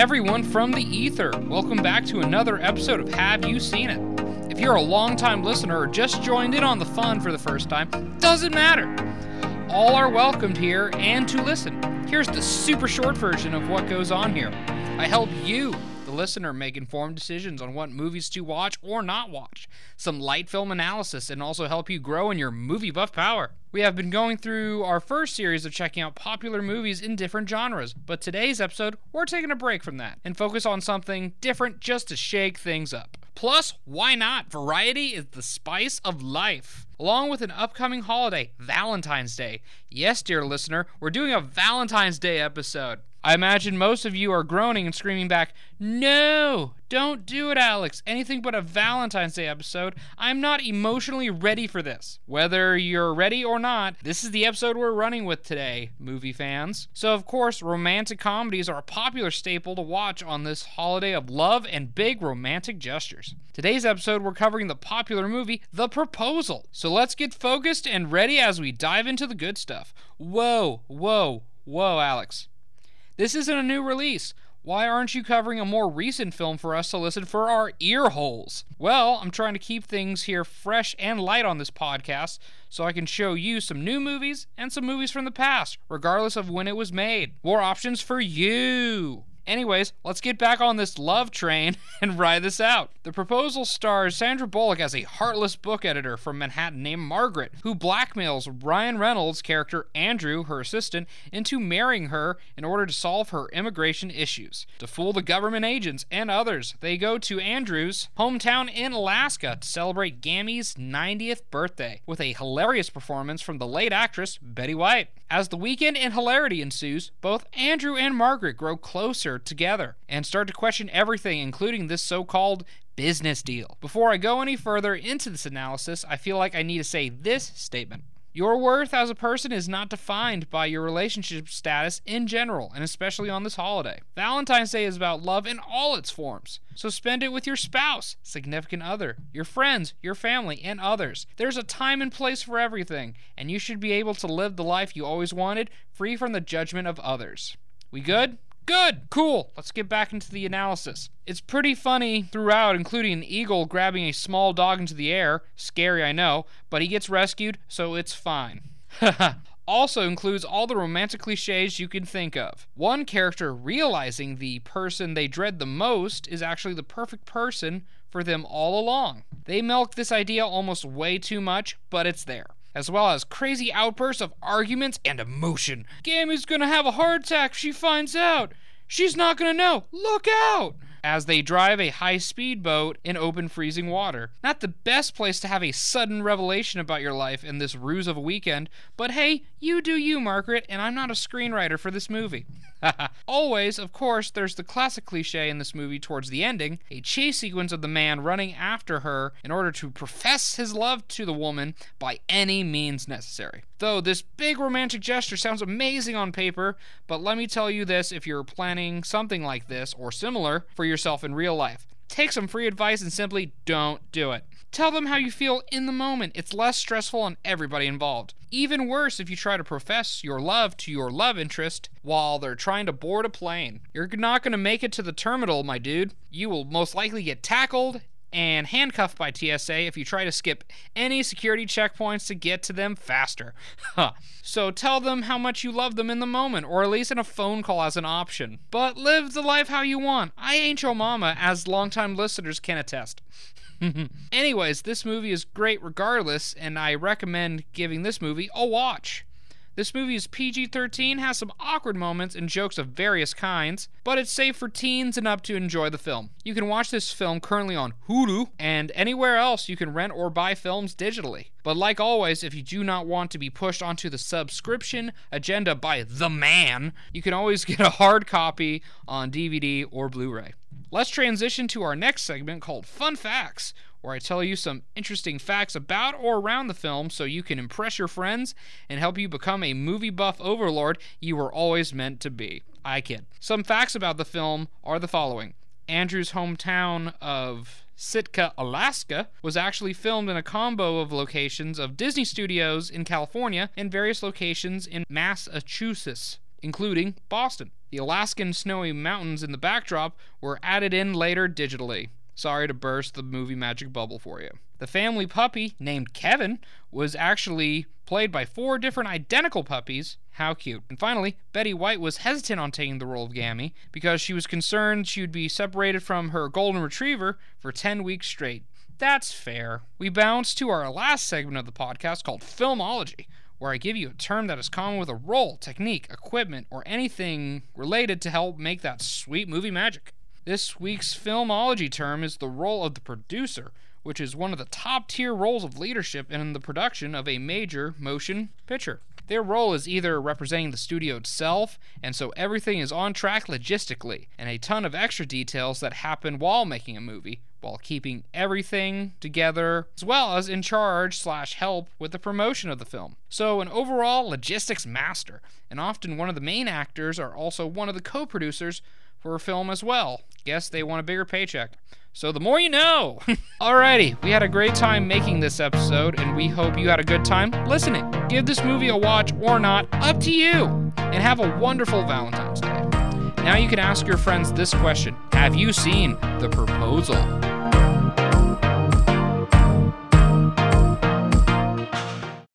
everyone from the ether. Welcome back to another episode of Have You Seen It? If you're a longtime listener or just joined in on the fun for the first time, doesn't matter. All are welcomed here and to listen. Here's the super short version of what goes on here. I help you, listener, make informed decisions on what movies to watch or not watch, some light film analysis, and also help you grow in your movie buff power. We have been going through our first series of checking out popular movies in different genres, but today's episode, we're taking a break from that and focus on something different just to shake things up. Plus, why not? Variety is the spice of life. Along with an upcoming holiday, Valentine's Day. Yes, dear listener, we're doing a Valentine's Day episode. I imagine most of you are groaning and screaming back, No, don't do it, Alex. Anything but a Valentine's Day episode. I'm not emotionally ready for this. Whether you're ready or not, this is the episode we're running with today, movie fans. So, of course, romantic comedies are a popular staple to watch on this holiday of love and big romantic gestures. Today's episode, we're covering the popular movie The Proposal. So, let's get focused and ready as we dive into the good stuff. Whoa, whoa, whoa, Alex. This isn't a new release. Why aren't you covering a more recent film for us to listen for our ear holes? Well, I'm trying to keep things here fresh and light on this podcast so I can show you some new movies and some movies from the past, regardless of when it was made. More options for you. Anyways, let's get back on this love train and ride this out. The proposal stars Sandra Bullock as a heartless book editor from Manhattan named Margaret, who blackmails Ryan Reynolds' character Andrew, her assistant, into marrying her in order to solve her immigration issues. To fool the government agents and others, they go to Andrew's hometown in Alaska to celebrate Gammy's 90th birthday with a hilarious performance from the late actress Betty White. As the weekend and hilarity ensues, both Andrew and Margaret grow closer together and start to question everything, including this so called business deal. Before I go any further into this analysis, I feel like I need to say this statement. Your worth as a person is not defined by your relationship status in general, and especially on this holiday. Valentine's Day is about love in all its forms. So spend it with your spouse, significant other, your friends, your family, and others. There's a time and place for everything, and you should be able to live the life you always wanted, free from the judgment of others. We good? Good, cool. Let's get back into the analysis. It's pretty funny throughout, including an eagle grabbing a small dog into the air. Scary, I know, but he gets rescued, so it's fine. also includes all the romantic cliches you can think of. One character realizing the person they dread the most is actually the perfect person for them all along. They milk this idea almost way too much, but it's there as well as crazy outbursts of arguments and emotion. Gammy's gonna have a heart attack if she finds out. She's not gonna know. Look out! As they drive a high speed boat in open freezing water. Not the best place to have a sudden revelation about your life in this ruse of a weekend, but hey, you do you, Margaret, and I'm not a screenwriter for this movie. Always, of course, there's the classic cliche in this movie towards the ending a chase sequence of the man running after her in order to profess his love to the woman by any means necessary. Though this big romantic gesture sounds amazing on paper, but let me tell you this if you're planning something like this or similar for yourself in real life. Take some free advice and simply don't do it. Tell them how you feel in the moment. It's less stressful on everybody involved. Even worse if you try to profess your love to your love interest while they're trying to board a plane. You're not going to make it to the terminal, my dude. You will most likely get tackled and handcuffed by TSA if you try to skip any security checkpoints to get to them faster. so tell them how much you love them in the moment, or at least in a phone call as an option. But live the life how you want. I ain't your mama, as longtime listeners can attest. Anyways, this movie is great regardless, and I recommend giving this movie a watch. This movie is PG 13, has some awkward moments and jokes of various kinds, but it's safe for teens and up to enjoy the film. You can watch this film currently on Hulu and anywhere else you can rent or buy films digitally. But like always, if you do not want to be pushed onto the subscription agenda by the man, you can always get a hard copy on DVD or Blu ray. Let's transition to our next segment called Fun Facts, where I tell you some interesting facts about or around the film so you can impress your friends and help you become a movie buff overlord you were always meant to be. I kid. Some facts about the film are the following Andrew's hometown of Sitka, Alaska, was actually filmed in a combo of locations of Disney Studios in California and various locations in Massachusetts, including Boston. The Alaskan snowy mountains in the backdrop were added in later digitally. Sorry to burst the movie magic bubble for you. The family puppy, named Kevin, was actually played by four different identical puppies. How cute. And finally, Betty White was hesitant on taking the role of Gammy because she was concerned she would be separated from her golden retriever for 10 weeks straight. That's fair. We bounce to our last segment of the podcast called Filmology, where I give you a term that is common with a role, technique, equipment, or anything related to help make that sweet movie magic. This week's filmology term is the role of the producer, which is one of the top tier roles of leadership in the production of a major motion picture. Their role is either representing the studio itself, and so everything is on track logistically, and a ton of extra details that happen while making a movie, while keeping everything together, as well as in charge slash help with the promotion of the film. So, an overall logistics master, and often one of the main actors are also one of the co producers for a film as well. Guess they want a bigger paycheck. So the more you know. Alrighty, we had a great time making this episode, and we hope you had a good time listening. Give this movie a watch or not, up to you. And have a wonderful Valentine's Day. Now you can ask your friends this question Have you seen The Proposal?